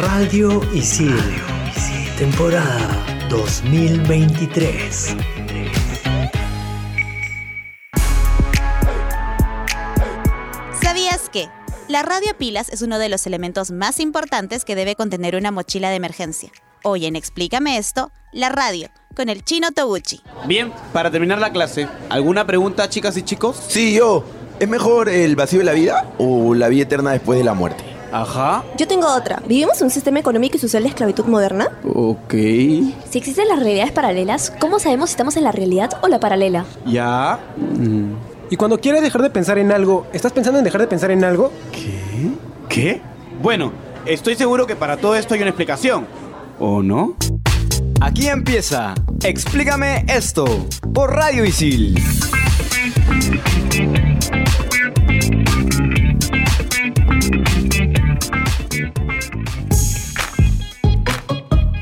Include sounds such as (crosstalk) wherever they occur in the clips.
Radio Isil, temporada 2023. ¿Sabías que? La radio a pilas es uno de los elementos más importantes que debe contener una mochila de emergencia. Hoy en Explícame esto, la radio, con el chino Toguchi. Bien, para terminar la clase, ¿alguna pregunta, chicas y chicos? Sí, yo. ¿Es mejor el vacío de la vida o la vida eterna después de la muerte? Ajá. Yo tengo otra. ¿Vivimos en un sistema económico y social de esclavitud moderna? Ok. Si existen las realidades paralelas, ¿cómo sabemos si estamos en la realidad o la paralela? Ya. Y cuando quieres dejar de pensar en algo, ¿estás pensando en dejar de pensar en algo? ¿Qué? ¿Qué? Bueno, estoy seguro que para todo esto hay una explicación. ¿O no? Aquí empieza. Explícame esto por Radio Isil.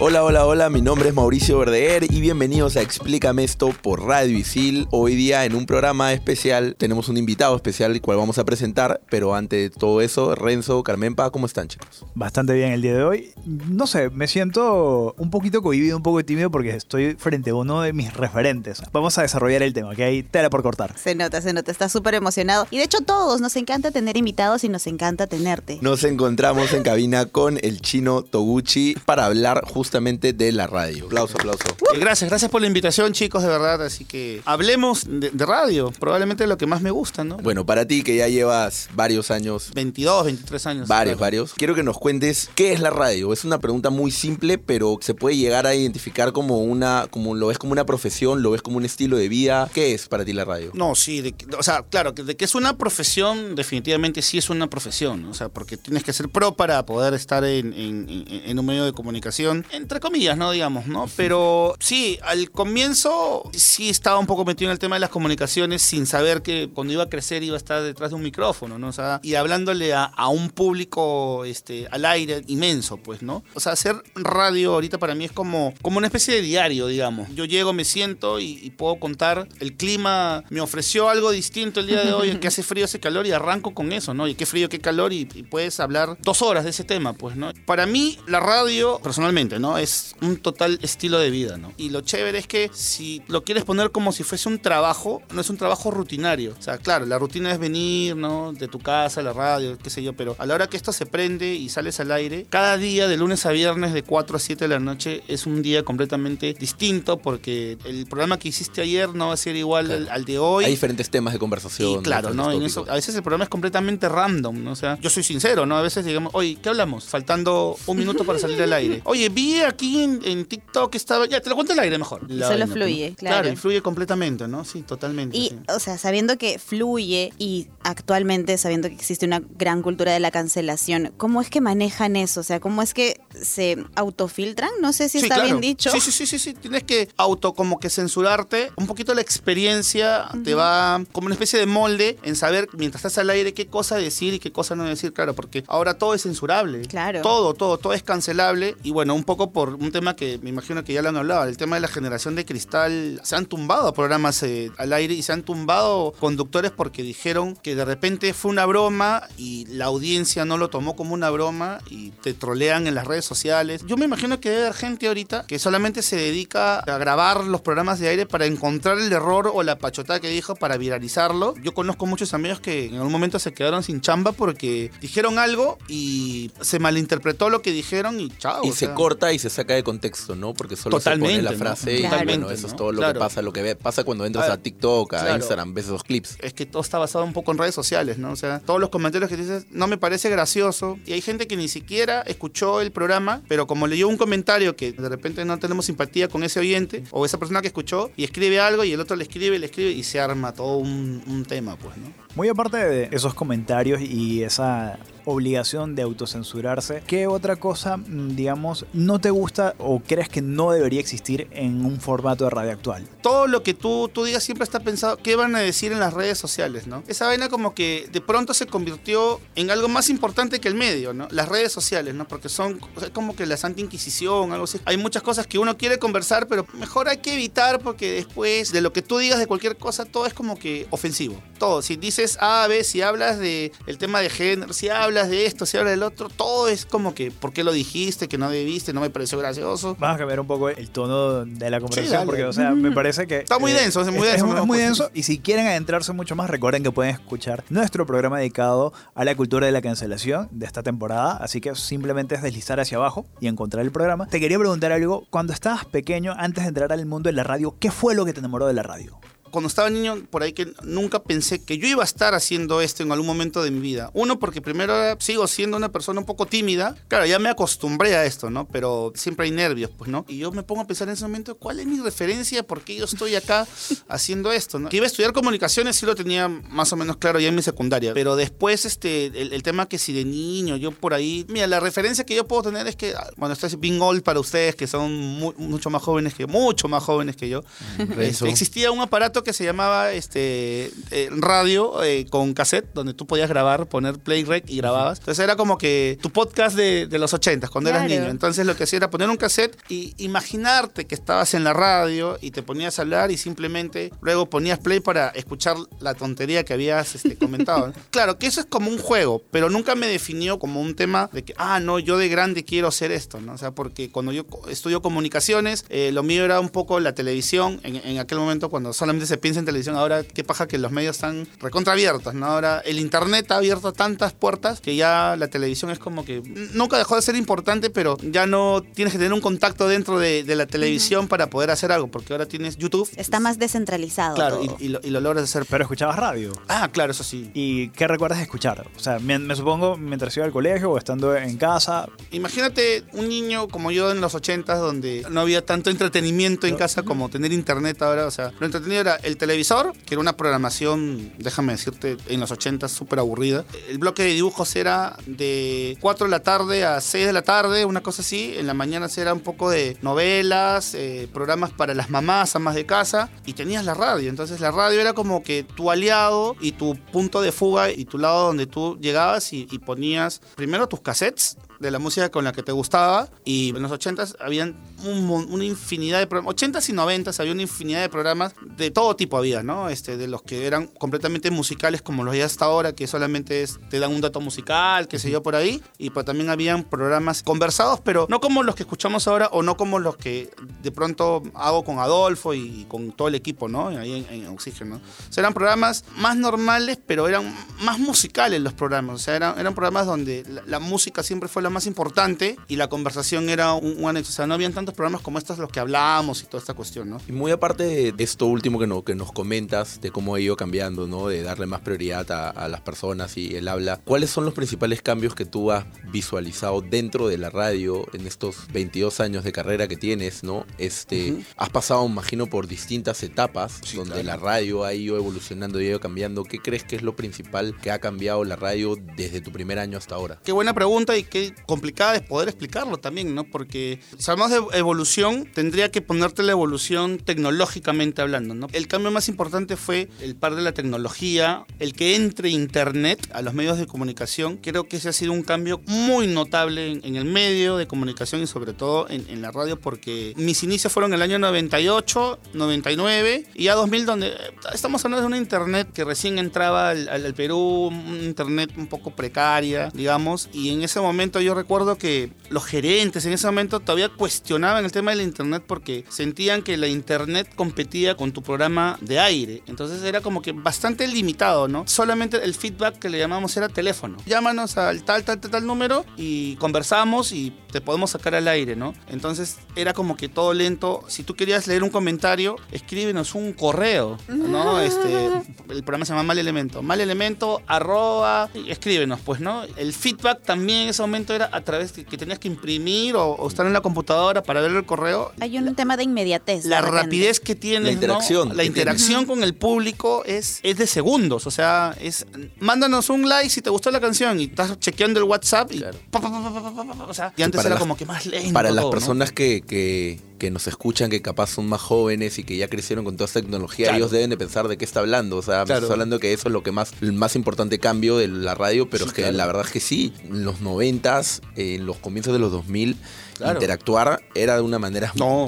Hola, hola, hola, mi nombre es Mauricio Verdeer y bienvenidos a Explícame esto por Radio Isil. Hoy día en un programa especial tenemos un invitado especial el cual vamos a presentar, pero antes de todo eso, Renzo, Carmenpa, ¿cómo están chicos? Bastante bien el día de hoy. No sé, me siento un poquito cohibido, un poco tímido porque estoy frente a uno de mis referentes. Vamos a desarrollar el tema, que hay tela por cortar. Se nota, se nota, está súper emocionado. Y de hecho todos, nos encanta tener invitados y nos encanta tenerte. Nos encontramos en cabina con el chino Toguchi para hablar justamente de la radio. Aplauso, aplauso. Eh, Gracias, gracias por la invitación, chicos, de verdad. Así que hablemos de, de radio, probablemente lo que más me gusta, ¿no? Bueno, para ti que ya llevas varios años 22, 23 años. Varios, claro. varios. Quiero que nos cuentes qué es la radio. Es una pregunta muy simple, pero se puede llegar a identificar como una, como lo ves como una profesión, lo ves como un estilo de vida. ¿Qué es para ti la radio? No, sí, de o sea, claro, de que es una profesión, definitivamente sí es una profesión, ¿no? o sea, porque tienes que ser pro para poder estar en- en un medio de comunicación, entre comillas, ¿no? Digamos, ¿no? Pero sí, al comienzo sí estaba un poco metido en el tema de las comunicaciones sin saber que cuando iba a crecer iba a estar detrás de un micrófono, ¿no? O sea, y hablándole a, a un público este, al aire inmenso, pues, ¿no? O sea, hacer radio ahorita para mí es como, como una especie de diario, digamos. Yo llego, me siento y, y puedo contar. El clima me ofreció algo distinto el día de hoy, (laughs) que hace frío, hace calor y arranco con eso, ¿no? Y qué frío, qué calor y, y puedes hablar dos horas de ese tema, pues, ¿no? Para mí, la radio, personalmente, ¿no? Es un total estilo de vida, ¿no? Y lo chévere es que si lo quieres poner como si fuese un trabajo, no es un trabajo rutinario. O sea, claro, la rutina es venir, ¿no? De tu casa, la radio, qué sé yo, pero a la hora que esto se prende y sales al aire, cada día de lunes a viernes de 4 a 7 de la noche es un día completamente distinto porque el programa que hiciste ayer no va a ser igual al, al de hoy. Hay diferentes temas de conversación. Y claro, ¿no? En eso, a veces el programa es completamente random, ¿no? O sea, yo soy sincero, ¿no? A veces digamos, oye, ¿qué hablamos? Faltando un minuto para salir al aire. Oye, vi aquí en, en TikTok que estaba. Ya, te lo cuento al aire mejor. La solo vaina, fluye, ¿no? claro. y fluye completamente, ¿no? Sí, totalmente. Y, sí. o sea, sabiendo que fluye y actualmente sabiendo que existe una gran cultura de la cancelación, ¿cómo es que manejan eso? O sea, ¿cómo es que se autofiltran? No sé si Sí, está claro. bien dicho. Sí, sí, sí, sí, sí. Tienes que auto como que censurarte. Un poquito la experiencia te va como una especie de molde en saber mientras estás al aire qué cosa decir y qué cosa no decir, claro, porque ahora todo es censurable. Claro. Todo, todo, todo es cancelable. Y bueno, un poco por un tema que me imagino que ya lo han hablado, el tema de la generación de cristal. Se han tumbado programas eh, al aire y se han tumbado conductores porque dijeron que de repente fue una broma y la audiencia no lo tomó como una broma y te trolean en las redes sociales. Yo me imagino que debe haber gente ahorita que solamente se dedica a grabar los programas de aire para encontrar el error o la pachotada que dijo para viralizarlo. Yo conozco muchos amigos que en algún momento se quedaron sin chamba porque dijeron algo y se malinterpretó lo que dijeron y chao. Y se sea. corta y se saca de contexto, ¿no? Porque solo se Totalmente, pone la ¿no? frase y Totalmente, bueno, eso es ¿no? todo lo Claro. que pasa, lo que ve- pasa cuando entras a TikTok, a Claro. Instagram, ves esos clips. es que todo está basado un poco en redes sociales, ¿no? O sea, todos los comentarios que dices no me parece gracioso y hay gente que ni siquiera escuchó el programa, pero como leyó un comentario que de repente no tenemos simpatía con ese oyente o esa persona que escuchó y escribe algo y el otro le escribe, le escribe y se arma todo un, un tema, pues, ¿no? Muy aparte de esos comentarios y esa obligación de autocensurarse, ¿qué otra cosa, mm, digamos, no te gusta o crees que no debería existir en un formato de radio actual? todo lo que tú, tú digas siempre está pensado, ¿qué van a decir en las redes sociales, no? Esa vaina como que de pronto se convirtió en algo más importante que el medio, ¿no? Las redes sociales, ¿no? Porque son o como que la Santa Inquisición, algo así. Hay muchas cosas que uno quiere conversar, pero mejor hay que evitar porque después de lo que tú digas de cualquier cosa, todo es como que ofensivo. Todo. Si dices A, B, si hablas de tema de género, si hablas de esto, si hablas del otro, todo es como que, ¿por qué lo dijiste? Que no debiste, no me pareció gracioso. Vamos a cambiar un poco el tono de la conversación porque, o sea, me parece que... Está muy denso, es muy denso, Es, ¿no? muy denso y si quieren adentrarse mucho más, recuerden que pueden escuchar nuestro programa dedicado a la cultura de la cancelación de esta temporada, así que simplemente es deslizar hacia abajo y encontrar el programa. Te quería preguntar algo, cuando estabas pequeño, antes de entrar al mundo de la radio, ¿qué fue lo que te enamoró de la radio? Cuando estaba niño, por ahí que nunca pensé que yo iba a estar haciendo esto en algún momento de mi vida. Uno, porque primero sigo siendo una persona un poco tímida. Claro, ya me acostumbré a esto, ¿no? Pero siempre hay nervios, pues, ¿no? Y yo me pongo a pensar en ese momento, ¿cuál es mi referencia? ¿Por qué yo estoy acá (laughs) haciendo esto, ¿no? Que iba a estudiar comunicaciones, sí lo tenía más o menos claro ya en mi secundaria. Pero después, este, el, el tema que si de niño, yo por ahí... Mira, la referencia que yo puedo tener es que, ah, bueno, esto es being old para ustedes, que son mu- mucho más jóvenes que mucho más jóvenes que yo. Renzo. Este, existía un aparato que se llamaba este eh, radio eh, con cassette, donde tú podías grabar, poner play rec y grababas. Entonces era como que tu podcast de, de los 80 cuando eras niño. Entonces lo que hacía era poner un cassette y imaginarte que estabas en la radio y te ponías a hablar y simplemente luego ponías play para escuchar la tontería que habías este, comentado. (laughs) claro, que eso es como un juego, pero nunca me definió como un tema de que, ah, no, yo de grande quiero hacer esto, ¿no? O sea, porque cuando yo estudio comunicaciones, eh, lo mío era un poco la televisión, en, en aquel momento cuando solamente se piensa en televisión, ahora qué paja que los medios están recontra abiertos, ¿no? Ahora el internet ha abierto tantas puertas que ya la televisión es como que nunca dejó de ser importante, pero ya no tienes que tener un contacto dentro de, de la televisión para poder hacer algo, porque ahora tienes YouTube. Está más descentralizado. Claro, todo. y, y lo, y lo logras hacer. Pero escuchabas radio. Ah, claro, eso sí. ¿Y qué recuerdas de escuchar? O sea, me, me supongo mientras iba al colegio o estando en casa. Imagínate un niño como yo en los 80 donde no había tanto entretenimiento en casa como tener internet ahora. O sea, lo entretenido era el televisor, que era una programación, déjame decirte, en los 80 súper aburrida. El bloque de dibujos era de 4 de la tarde a 6 de la tarde, una cosa así. En la mañana era un poco de novelas, eh, programas para las mamás, amas de casa. Y tenías la radio. Entonces la radio era como que tu aliado y tu punto de fuga y tu lado donde tú llegabas y, y ponías primero tus cassettes de la música con la que te gustaba y en los 80s habían un una infinidad de programas, 80s y 90s había una infinidad de programas de todo tipo había, ¿no? Este, de los que eran completamente musicales como los hay hasta ahora, que solamente es- te dan un dato musical, qué sé yo, por ahí, y pues también habían programas conversados, pero no como los que escuchamos ahora o no como los que de pronto hago con Adolfo y con todo el equipo, ¿no? Ahí en, en Oxígeno. O sea, eran programas más normales, pero eran más musicales los programas. O sea, eran, eran programas donde la, la música siempre fue la más importante y la conversación era un, un anexo. O sea, no habían tantos programas como estos los que hablábamos y toda esta cuestión, ¿no? Y muy aparte de esto último que, no, que nos comentas, de cómo ha ido cambiando, ¿no? De darle más prioridad a, a las personas y el habla. ¿Cuáles son los principales cambios que tú has visualizado dentro de la radio en estos 22 años de carrera que tienes, ¿no? Este. Has pasado, imagino, por distintas etapas donde la radio ha ido evolucionando y ha ido cambiando. ¿Qué crees que es lo principal que ha cambiado la radio desde tu primer año hasta ahora? Qué buena pregunta y qué complicada es poder explicarlo también, ¿no? Porque si hablamos de evolución, tendría que ponerte la evolución tecnológicamente hablando, ¿no? El cambio más importante fue el par de la tecnología, el que entre Internet a los medios de comunicación. Creo que ese ha sido un cambio muy notable en, en el medio de comunicación y sobre todo en, en la radio porque mis inicios fueron el año 98, 99 y ya 2000 donde eh, estamos hablando de una Internet que recién entraba al- al Perú, un Internet un poco precaria, digamos, y en ese momento yo recuerdo que los gerentes en ese momento todavía cuestionaban el tema de la Internet porque sentían que la Internet competía con tu programa de aire. Entonces era como que bastante limitado, ¿no? Solamente el feedback que le llamamos era teléfono. Llámanos al tal, tal, tal, tal número y conversamos y te podemos sacar al aire, ¿no? Entonces era como que todo lento. Si tú querías leer un comentario, escríbenos un correo, ¿no? (laughs) Este, el programa se llama Mal Elemento. Mal Elemento, arroba, y escríbenos, pues, ¿no? El feedback también en ese momento era a través de que tenías que imprimir o, o estar en la computadora para ver el correo. Hay un tema de inmediatez. de La repente. rapidez que tienes, La ¿no? interacción La que interacción con el público es, es de segundos. O sea, es mándanos un like si te gustó la canción y estás chequeando el WhatsApp y, Claro. pa, pa, pa, pa, pa, pa, pa, o sea, y antes para era las- como que más lento. Para las todo, ¿no? personas que, que, que nos escuchan, que capaz son más jóvenes y que ya crecieron con toda esta tecnología, Claro. ellos deben de pensar de qué está hablando. O sea, Claro. estás hablando que eso es lo que más, el más importante cambio de la radio, pero Sí, es que claro. la verdad es que sí, en los noventas, en los comienzos de los 2000, Claro. interactuar era de una manera No.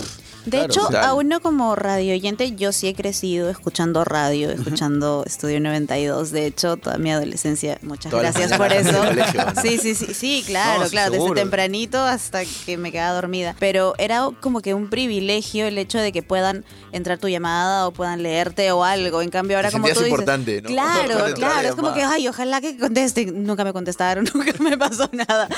De Claro, hecho, total. a uno como radio oyente, yo sí he crecido escuchando radio, escuchando Estudio 92. De hecho, toda mi adolescencia, muchas Todas gracias (laughs) por eso. Sí, sí, sí, sí, claro, No, claro, seguro. desde tempranito hasta que me quedaba dormida. Pero era como que un privilegio el hecho de que puedan entrar tu llamada o puedan leerte o algo. En cambio, ahora Te como tú dices, importante, ¿no? (laughs) Claro, claro, la es como que, ay, ojalá que contesten. Nunca me contestaron, (laughs) nunca me pasó nada.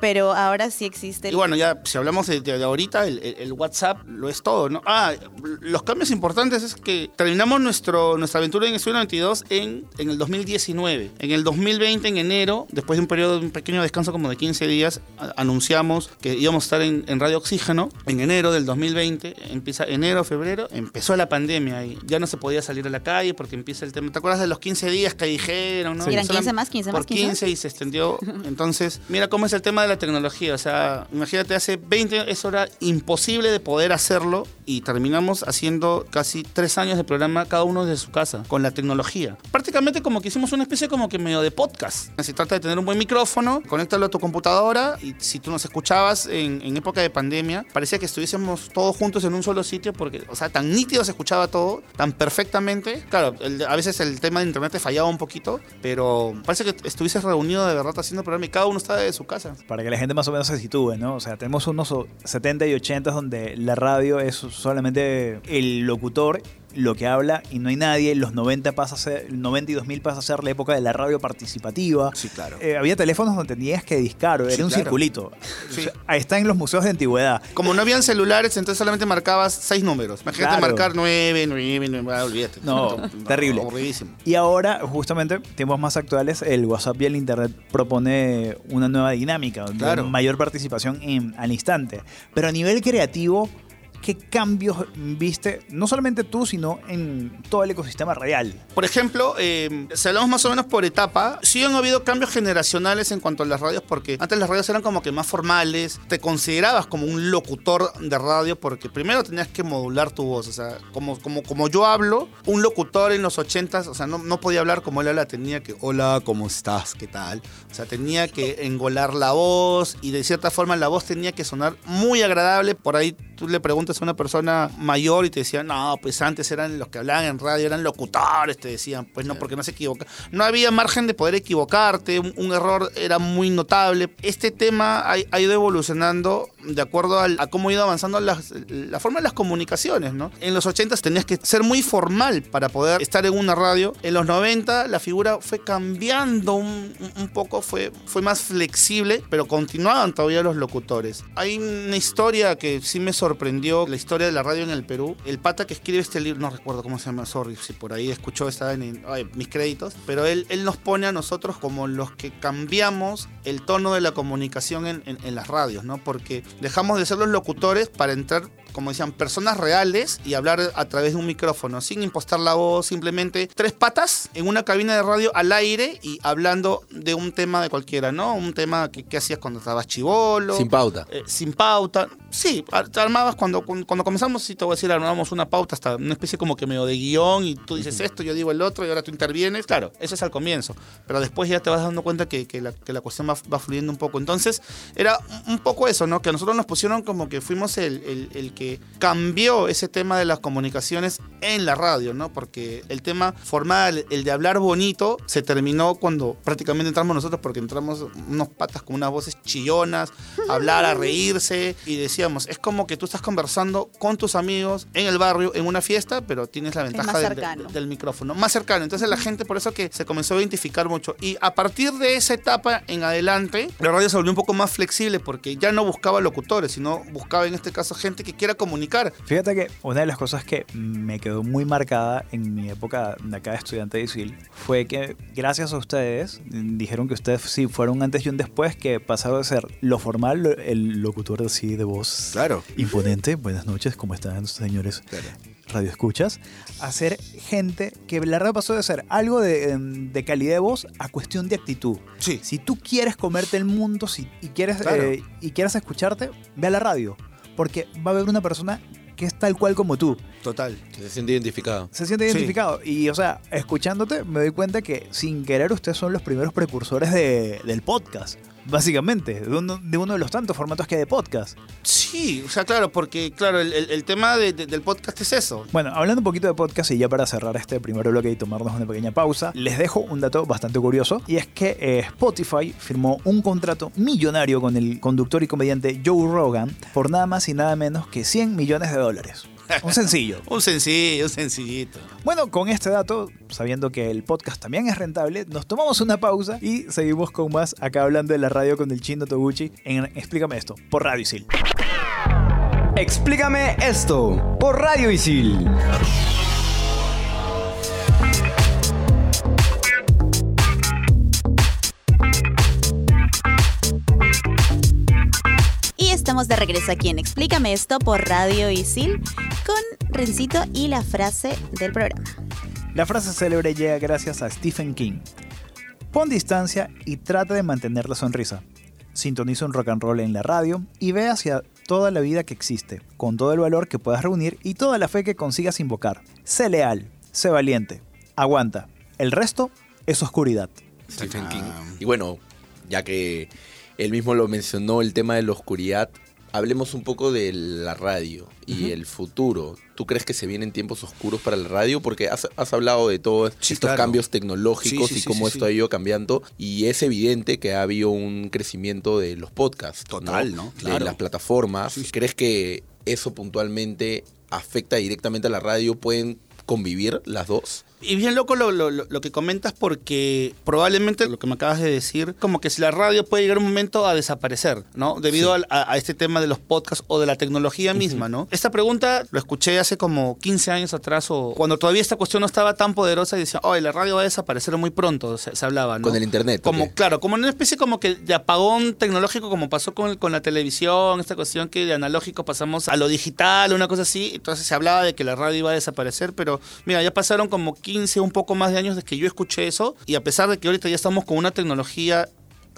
Pero ahora sí existe. Y bueno, ya si hablamos de, de ahorita, el, el- el WhatsApp lo es todo, ¿no? Ah, los cambios importantes es que terminamos nuestro, nuestra aventura en Estudio 92 en, en el 2019. En el 2020, en enero, después de un periodo, de un pequeño descanso como de 15 días, a- anunciamos que íbamos a estar en, en Radio Oxígeno. En enero del 2020, empieza enero, febrero, empezó la pandemia y ya no se podía salir a la calle porque empieza el tema. ¿Te acuerdas de los 15 días que dijeron, no? Sí. Eran Solam- 15 más, 15 más, por 15 más. 15 y se extendió. Entonces, mira cómo es el tema de la tecnología. O sea, imagínate, hace 20 eso era imposible de poder hacerlo y terminamos haciendo casi tres años de programa cada uno desde su casa con la tecnología. Prácticamente como que hicimos una especie como que medio de podcast. Se trata de tener un buen micrófono, conéctalo a tu computadora y si tú nos escuchabas en, en época de pandemia, parecía que estuviésemos todos juntos en un solo sitio porque, o sea, tan nítido se escuchaba todo, tan perfectamente. Claro, el- a veces el tema de internet te fallaba un poquito, pero parece que estuvieses reunido de verdad haciendo programa y cada uno estaba de su casa. Para que la gente más o menos se sitúe, ¿no? O sea, tenemos unos 70 y 80 donde la radio es solamente el locutor lo que habla y no hay nadie. Los 90 pasa a ser, el 90 y 2000 pasa a ser la época de la radio participativa. Sí, claro. Eh, había teléfonos donde tenías que discar, era Sí, un claro. circulito. Sí. O sea, ahí está en los museos de antigüedad. Como no habían celulares, entonces solamente marcabas seis números. Imagínate Claro. marcar nueve, nueve, nueve, ah, olvídate. No, (laughs) terrible. Aburridísimo. Y ahora, justamente, tiempos más actuales, el WhatsApp y el Internet propone una nueva dinámica, Claro. mayor participación en- al instante. Pero a nivel creativo, ¿qué cambios viste, no solamente tú, sino en todo el ecosistema real? Por ejemplo, eh, si hablamos más o menos por etapa, sí han habido cambios generacionales en cuanto a las radios, porque antes las radios eran como que más formales, te considerabas como un locutor de radio, porque primero tenías que modular tu voz, o sea, como, como, como yo hablo, un locutor en los 80s, o sea, no, no podía hablar como él habla, tenía que, hola, ¿cómo estás? ¿Qué tal? O sea, tenía que engolar la voz y de cierta forma la voz tenía que sonar muy agradable, por ahí tú le preguntas a una persona mayor y te decían, no, pues antes eran los que hablaban en radio, eran locutores, te decían, pues no, porque no se equivoca. No había margen de poder equivocarte, un, un error era muy notable. Este tema ha, ha ido evolucionando de acuerdo al- a cómo ha ido avanzando las- la forma de las comunicaciones, ¿no? En los 80 tenías que ser muy formal para poder estar en una radio. En los 90 la figura fue cambiando un, un- un poco, fue, fue más flexible, pero continuaban todavía los locutores. Hay una historia que sí me sorprendió, la historia de la radio en el Perú. El pata que escribe este libro, no recuerdo cómo se llama, sorry, si por ahí escuchó, está en mis créditos, pero él, él nos pone a nosotros como los que cambiamos el tono de la comunicación en- en las radios, ¿no? Porque dejamos de ser los locutores para entrar como decían, personas reales y hablar a través de un micrófono, sin impostar la voz, simplemente tres patas en una cabina de radio al aire y hablando de un tema de cualquiera, ¿no? Un tema que, que hacías cuando estabas chivolo. Sin pauta. eh, sin pauta. Sí, armabas cuando, cuando comenzamos, sí te voy a decir, armábamos una pauta, hasta una especie como que medio de guion y tú dices esto, yo digo el otro y ahora tú intervienes. Claro, eso es al comienzo, pero después ya te vas dando cuenta que, que la, que la cuestión va, va fluyendo un poco. Entonces, era un- un poco eso, ¿no? Que a nosotros nos pusieron como que fuimos el, el- el que cambió ese tema de las comunicaciones en la radio, ¿no? Porque el tema formal, el de hablar bonito, se terminó cuando prácticamente entramos nosotros, porque entramos unos patas con unas voces chillonas, a (laughs) hablar, a reírse, y decíamos, es como que tú estás conversando con tus amigos en el barrio, en una fiesta, pero tienes la ventaja del, del micrófono, más cercano. Entonces la gente por eso que se comenzó a identificar mucho. Y a partir de esa etapa en adelante, la radio se volvió un poco más flexible porque ya no buscaba locutores, sino buscaba en este caso gente que quiera comunicar. Fíjate que una de las cosas que me quedó muy marcada en mi época de acá de estudiante de ISIL fue que gracias a ustedes, dijeron que ustedes sí fueron antes y un después, que pasaron de ser lo formal, lo- el locutor así de voz Claro. imponente, buenas noches, ¿cómo están señores? Radio escuchas, a ser gente que la verdad pasó de ser algo de, em, de calidad de voz a cuestión de actitud. Sí. Si tú quieres comerte el mundo si, y, quieres, Claro. eh, y quieres escucharte, ve a la radio. Porque va a haber una persona que es tal cual como tú. Total. Se siente identificado. Se siente Sí. identificado. Y, o sea, escuchándote, me doy cuenta que sin querer ustedes son los primeros precursores de- del podcast. Básicamente, de uno, de uno de los tantos formatos que hay de podcast. Sí, Sí, o sea, claro, porque claro, el, el- el tema de- de- del podcast es eso. Bueno, hablando un poquito de podcast y ya para cerrar este primer bloque y tomarnos una pequeña pausa, les dejo un dato bastante curioso y es que eh, Spotify firmó un contrato millonario con el conductor y comediante Joe Rogan por nada más y nada menos que 100 millones de dólares. (laughs) Un sencillo. Un sencillo, un sencillito. Bueno, con este dato, sabiendo que el podcast también es rentable, nos tomamos una pausa y seguimos con más acá hablando de la radio con el chino Toguchi en Explícame esto, por Radio Isil. Explícame esto por Radio Isil. Estamos de regreso aquí en Explícame esto por Radio Isil con Rencito y la frase del programa. La frase célebre llega gracias a Stephen King. Pon distancia y trata de mantener la sonrisa. Sintoniza un rock and roll en la radio y ve hacia toda la vida que existe, con todo el valor que puedas reunir y toda la fe que consigas invocar. Sé leal, sé valiente, aguanta. El resto es oscuridad. Stephen King. Y bueno, ya que él mismo lo mencionó, el tema de la oscuridad, hablemos un poco de la radio y el futuro. ¿Tú crees que se vienen tiempos oscuros para la radio? Porque has, has hablado de todos Sí, estos claro. cambios tecnológicos Sí, sí, y cómo esto ha ido cambiando. Y es evidente que ha habido un crecimiento de los podcasts. Total, ¿no? De Claro. las plataformas. ¿Crees que eso puntualmente afecta directamente a la radio? ¿Pueden convivir las dos? Y bien loco lo, lo- lo- que comentas porque probablemente lo que me acabas de decir, como que si la radio puede llegar un momento a desaparecer, ¿no? Debido a, a este tema de los podcasts o de la tecnología misma, ¿no? Esta pregunta lo escuché hace como 15 años atrás o cuando todavía esta cuestión no estaba tan poderosa y decía, oye, la radio va a desaparecer muy pronto, se, se hablaba, ¿no? Con el internet. Como, claro, como una especie como que de apagón tecnológico, como pasó con, con la televisión, esta cuestión que de analógico pasamos a lo digital, una cosa así. Entonces se hablaba de que la radio iba a desaparecer, pero mira, ya pasaron como 15, un poco más de años desde que yo escuché eso, y a pesar de que ahorita ya estamos con una tecnología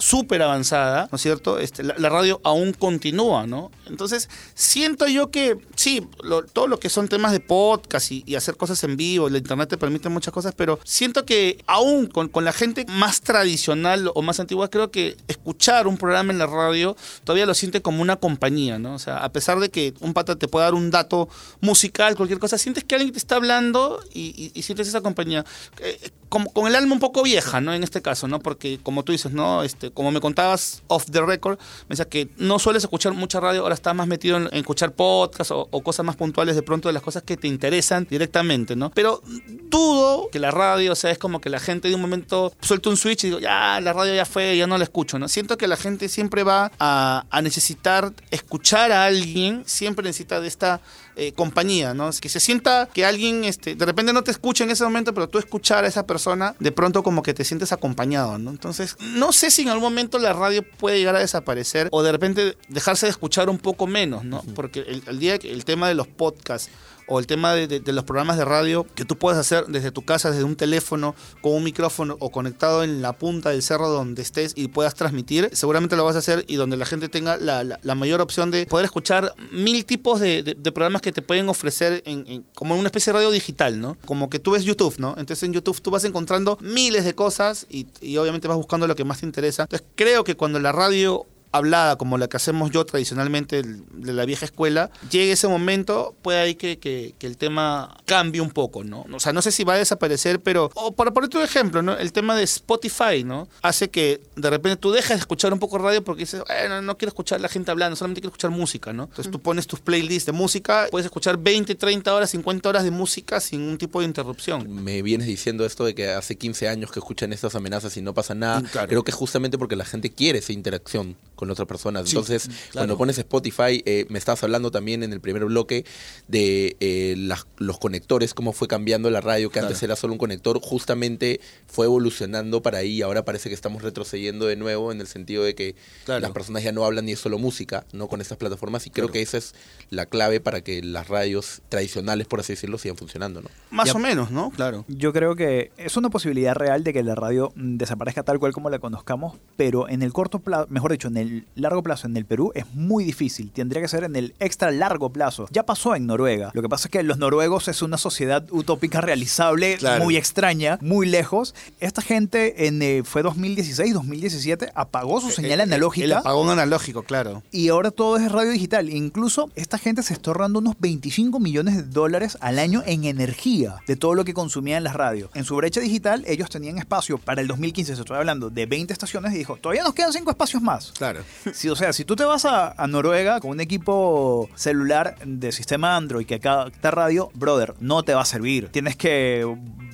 súper avanzada, ¿no es cierto? Este, la, radio aún continúa, ¿no? Entonces, siento yo que sí, lo- todo lo que son temas de podcast y, hacer cosas en vivo, la internet te permite muchas cosas, pero siento que aún con, con la gente más tradicional o más antigua, creo que escuchar un programa en la radio todavía lo siente como una compañía, ¿no? O sea, a pesar de que un pata te pueda dar un dato musical, cualquier cosa, sientes que alguien te está hablando y sientes esa compañía. Eh, como, con el alma un poco vieja, ¿no? En este caso, ¿no? Porque como tú dices, ¿no? Este, como me contabas off the record, me decía que no sueles escuchar mucha radio, ahora estás más metido en, en escuchar podcasts o, o cosas más puntuales de pronto de las cosas que te interesan directamente, ¿no? Pero dudo que la radio, o sea, es como que la gente de un momento suelta un switch y digo, ya, la radio ya fue, ya no la escucho, ¿no? Siento que la gente siempre va a, a necesitar escuchar a alguien, siempre necesita de esta eh, compañía, ¿no? Que se sienta que alguien, este, de repente no te escucha en ese momento, pero tú escuchar a esa persona, de pronto como que te sientes acompañado, ¿no? Entonces, no sé si en algún momento la radio puede llegar a desaparecer o de repente dejarse de escuchar un poco menos, ¿no? Porque el, el día que el tema de los podcasts o el tema de, los programas de radio que tú puedes hacer desde tu casa, desde un teléfono, con un micrófono o conectado en la punta del cerro donde estés y puedas transmitir, seguramente lo vas a hacer y donde la gente tenga la, la- mayor opción de poder escuchar mil tipos de, de- programas que te pueden ofrecer en, en- como una especie de radio digital, ¿no? Como que tú ves YouTube, ¿no? Entonces en YouTube tú vas encontrando miles de cosas y, y obviamente vas buscando lo que más te interesa. Entonces creo que cuando la radio hablada como la que hacemos yo tradicionalmente de la vieja escuela, llegue ese momento, puede ahí que, que- que el tema cambie un poco, ¿no? O sea, no sé si va a desaparecer, pero, o para poner otro ejemplo, ¿no? El tema de Spotify, ¿no? Hace que de repente tú dejas de escuchar un poco radio porque dices, bueno, no quiero escuchar a la gente hablando, solamente quiero escuchar música, ¿no? Entonces tú pones tus playlists de música, puedes escuchar 20, 30 horas, 50 horas de música sin un tipo de interrupción. me vienes diciendo esto de que hace 15 años que escuchan estas amenazas y no pasa nada. Mm, claro. Creo que es justamente porque la gente quiere esa interacción con otras personas. Sí, Entonces, claro. cuando pones Spotify, eh, me estabas hablando también en el primer bloque de eh, las- los conectores, cómo fue cambiando la radio, que antes era solo un conector, justamente fue evolucionando para ahí. Ahora parece que estamos retrocediendo de nuevo en el sentido de que Claro. las personas ya no hablan ni es solo música, no con estas plataformas. Y creo Claro. que esa es la clave para que las radios tradicionales, por así decirlo, sigan funcionando, ¿no? Más Ya. o menos, ¿no? Claro. Yo creo que es una posibilidad real de que la radio mm, desaparezca tal cual como la conozcamos, pero en el corto plazo, mejor dicho, en el el largo plazo en el Perú es muy difícil. Tendría que ser en el extra largo plazo. Ya pasó en Noruega. Lo que pasa es que los noruegos es una sociedad utópica realizable, Claro. muy extraña, muy lejos. Esta gente en eh, fue 2016, 2017 apagó su señal Eh, eh, analógica. El apagón analógico, claro. Y ahora todo es radio digital. Incluso esta gente se está ahorrando unos 25 millones de dólares al año en energía de todo lo que consumía en las radios. En su brecha digital, ellos tenían espacio para el 2015, se estoy hablando, de 20 estaciones y dijo, todavía nos quedan 5 espacios más. Claro. Sí, o sea, si tú te vas a, Noruega con un equipo celular de sistema Android que capta radio, brother, no te va a servir. Tienes que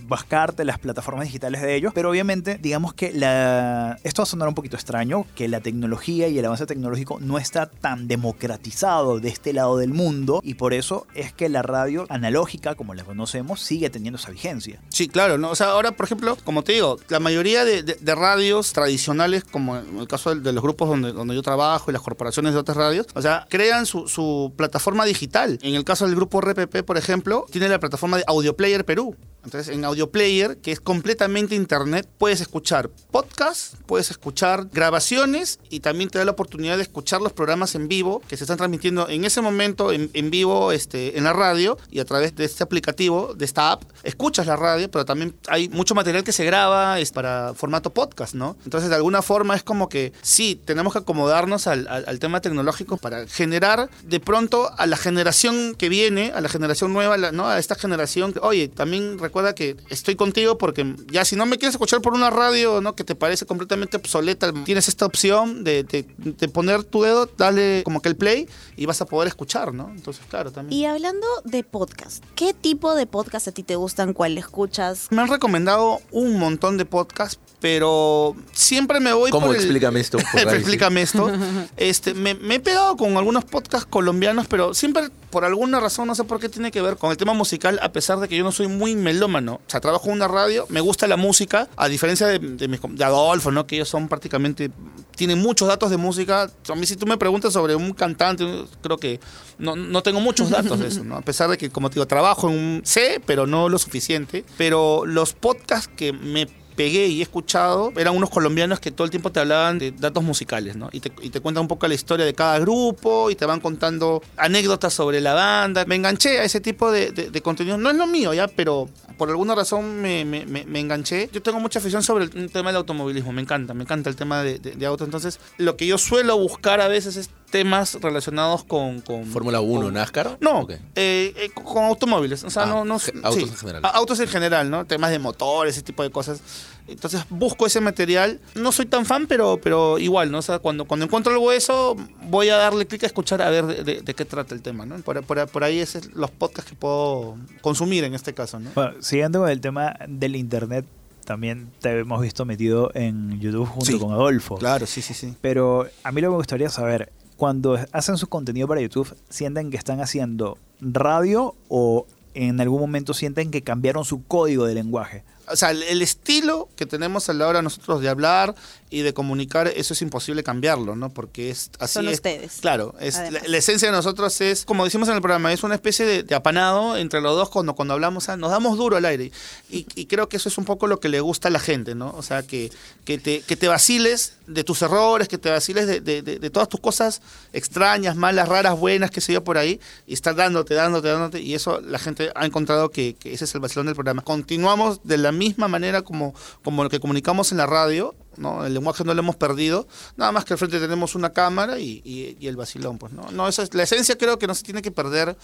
buscarte las plataformas digitales de ellos, pero obviamente digamos que la esto va a sonar un poquito extraño, que la tecnología y el avance tecnológico no está tan democratizado de este lado del mundo y por eso es que la radio analógica como la conocemos sigue teniendo esa vigencia. Sí, claro. O sea, ahora, por ejemplo, como te digo, la mayoría de, radios tradicionales, como en el caso de los grupos donde, donde yo trabajo y las corporaciones de otras radios, o sea, crean su, plataforma digital. En el caso del grupo RPP, por ejemplo, tiene la plataforma de Audio Player Perú. Entonces, en Audio Player, que es completamente internet, puedes escuchar podcasts, puedes escuchar grabaciones y también te da la oportunidad de escuchar los programas en vivo que se están transmitiendo en ese momento en, vivo este, en la radio y a través de este aplicativo, de esta app, escuchas la radio, pero también hay mucho material que se graba es para formato podcast, ¿no? Entonces, de alguna forma es como que sí, tenemos acomodarnos al, al- al tema tecnológico para generar de pronto a la generación que viene, a la generación nueva, la- ¿no? A esta generación, oye, también recuerda que estoy contigo porque ya si no me quieres escuchar por una radio, ¿no? Que te parece completamente obsoleta, tienes esta opción de, de- de poner tu dedo, dale como que el play y vas a poder escuchar, ¿no? Entonces, claro, también. Y hablando de podcast, ¿qué tipo de podcast a ti te gustan? ¿Cuál escuchas? Me han recomendado un montón de podcasts, pero siempre me voy ¿Cómo? por el- Explícame esto, (laughs) Explícame esto. (laughs) Este, me, me he pegado con algunos podcasts colombianos, pero siempre por alguna razón, no sé por qué tiene que ver con el tema musical, a pesar de que yo no soy muy melómano. O sea, trabajo en una radio, me gusta la música, a diferencia de, de, mis de Adolfo, ¿no? Que ellos son prácticamente, tienen muchos datos de música. A mí si tú me preguntas sobre un cantante, creo que no, no tengo muchos datos de eso, ¿no? A pesar de que, como te digo, trabajo en un... Sé, pero no lo suficiente. Pero los podcasts que me pegué y he escuchado eran unos colombianos que todo el tiempo te hablaban de datos musicales, ¿no? Y te, y te cuentan un poco la historia de cada grupo y te van contando anécdotas sobre la banda. Me enganché a ese tipo de, de- de contenido. No es lo mío ya, pero por alguna razón me, me- me- enganché. Yo tengo mucha afición sobre el tema del automovilismo. Me encanta, me encanta el tema de, de, de autos. Entonces, lo que yo suelo buscar a veces es temas relacionados con... con Fórmula 1, NASCAR. no, ¿O qué? eh, eh, con- con automóviles. O sea, Ah, no, no autos sí, en general. a- Autos en general, ¿no? Temas de motores, ese tipo de cosas. Entonces busco ese material. No soy tan fan, pero, pero igual, ¿no? O sea, cuando, cuando encuentro algo de eso, voy a darle clic a escuchar a ver de, de- de qué trata el tema, ¿no? Por, por- por ahí es los podcasts que puedo consumir en este caso, ¿no? Bueno, siguiendo con el tema del internet, también te hemos visto metido en YouTube junto Sí. con Adolfo. Claro, sí, sí, sí. Pero a mí lo que me gustaría saber, cuando hacen su contenido para YouTube, ¿sienten que están haciendo radio o en algún momento sienten que cambiaron su código de lenguaje? O sea, el, estilo que tenemos a la hora nosotros de hablar y de comunicar, eso es imposible cambiarlo, ¿no? Porque es así. Son es- ustedes. Claro, es, la, esencia de nosotros es, como decimos en el programa, es una especie de, de apanado entre los dos cuando, cuando hablamos, ah, nos damos duro al aire. Y, y creo que eso es un poco lo que le gusta a la gente, ¿no? O sea, que, que, te, que te vaciles de tus errores, que te vaciles de, de- de- de todas tus cosas extrañas, malas, raras, buenas, que se yo por ahí, y estar dándote, dándote, dándote. Y eso la gente ha encontrado que, que ese es el vacilón del programa. Continuamos de la misma manera como, como lo que comunicamos en la radio, ¿no? El lenguaje no lo hemos perdido, nada más que al frente tenemos una cámara y, y- y el vacilón, pues, ¿no? No, esa es, la esencia creo que no se tiene que perder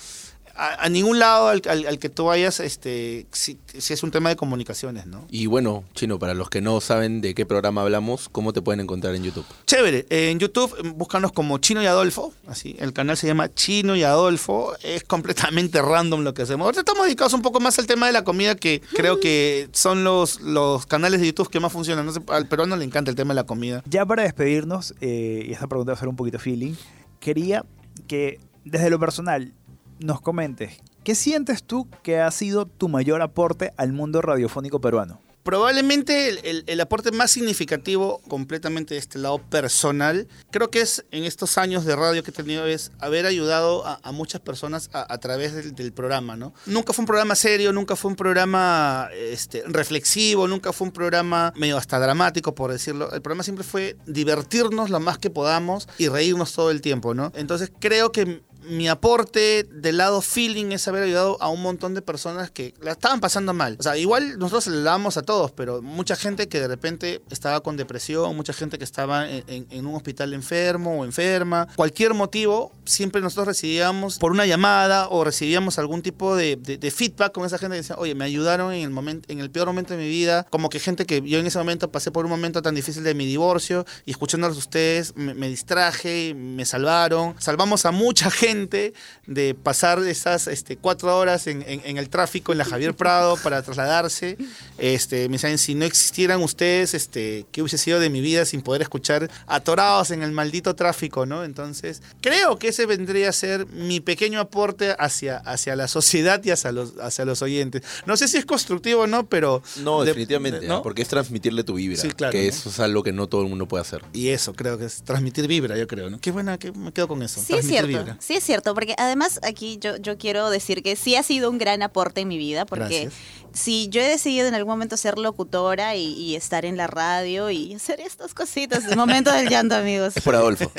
a, a ningún lado al, al- al que tú vayas, este, si, si es un tema de comunicaciones, ¿no? Y bueno, Chino, para los que no saben de qué programa hablamos, ¿cómo te pueden encontrar en YouTube? Chévere, en YouTube eh, búscanos como Chino y Adolfo, así, el canal se llama Chino y Adolfo, es completamente (laughs) random lo que hacemos. Ahorita estamos dedicados un poco más al tema de la comida, que creo que son los, los canales de YouTube que más funcionan. No sé, al peruano le encanta el tema de la comida. Ya para despedirnos, eh, y esta pregunta va a ser un poquito feeling, quería que desde lo personal nos comentes, ¿qué sientes tú que ha sido tu mayor aporte al mundo radiofónico peruano? Probablemente el, el- el aporte más significativo completamente de este lado personal, creo que es en estos años de radio que he tenido, es haber ayudado a, a muchas personas a, a través del, del programa, ¿no? Nunca fue un programa serio, nunca fue un programa este, reflexivo, nunca fue un programa medio hasta dramático, por decirlo. El programa siempre fue divertirnos lo más que podamos y reírnos todo el tiempo, ¿no? Entonces creo que mi aporte del lado feeling es haber ayudado a un montón de personas que la estaban pasando mal. O sea, igual nosotros le damos a todos, pero mucha gente que de repente estaba con depresión, mucha gente que estaba en, un hospital enfermo o enferma, cualquier motivo, siempre nosotros recibíamos por una llamada o recibíamos algún tipo de, feedback con esa gente que decía, oye, me ayudaron en el, momento, en el peor momento de mi vida, como que gente que yo en ese momento pasé por un momento tan difícil de mi divorcio y escuchándolos ustedes me, me distraje, me salvaron, salvamos a mucha gente de pasar esas este, cuatro horas en, en- en el tráfico en la Javier Prado (laughs) para trasladarse. Este, me dicen, si no existieran ustedes, este, ¿qué hubiese sido de mi vida sin poder escuchar atorados en el maldito tráfico, no? Entonces, creo que ese vendría a ser mi pequeño aporte hacia, hacia la sociedad y hacia los, hacia los oyentes. No sé si es constructivo o no, pero... No, de- definitivamente, de- ¿no? porque es transmitirle tu vibra. Sí, claro, Que ¿no? eso es algo que no todo el mundo puede hacer. Y eso, creo que es transmitir vibra, yo creo, ¿no? Qué buena, que me quedo con eso. Sí es transmitir cierto, vibra. sí es cierto, porque además aquí yo, yo quiero decir que sí ha sido un gran aporte en mi vida, porque. Si yo he decidido en algún momento ser locutora y, y estar en la radio y hacer estas cositas, el momento del llanto, amigos, Es por Adolfo.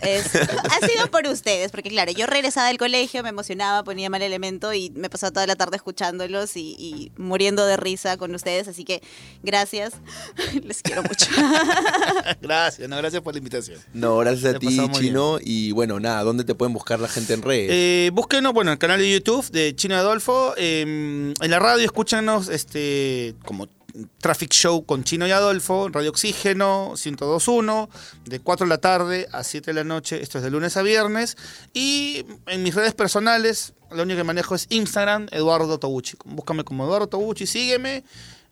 es- ha sido por ustedes, porque claro, yo regresaba del colegio, me emocionaba, ponía mal elemento y me pasaba toda la tarde escuchándolos y, y muriendo de risa con ustedes, así que gracias, (laughs) les quiero mucho. (laughs) gracias, no, gracias por la invitación. No, gracias a ti, Chino. Y bueno, nada, ¿dónde te pueden buscar la gente en redes? Eh, búsquenos, bueno, en el canal de YouTube de Chino Adolfo. eh, en la radio, escúchanos este, como Traffic Show con Chino y Adolfo, Radio Oxígeno 1021, de 4 de la tarde a 7 de la noche. Esto es de lunes a viernes. Y en mis redes personales, lo único que manejo es Instagram, Eduardo Toguchi. Búscame como Eduardo Toguchi, sígueme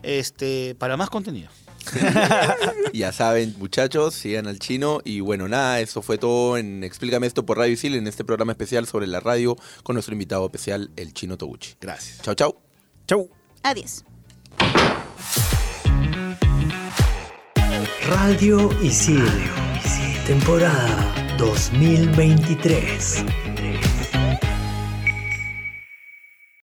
este, para más contenido. (laughs) Ya saben, muchachos, sigan al chino. Y bueno, nada, eso fue todo en Explícame esto por Radio Isil en este programa especial sobre la radio con nuestro invitado especial, el chino Toguchi. Gracias. Chau, chau. Chau. Adiós. Radio Isil, temporada 2023.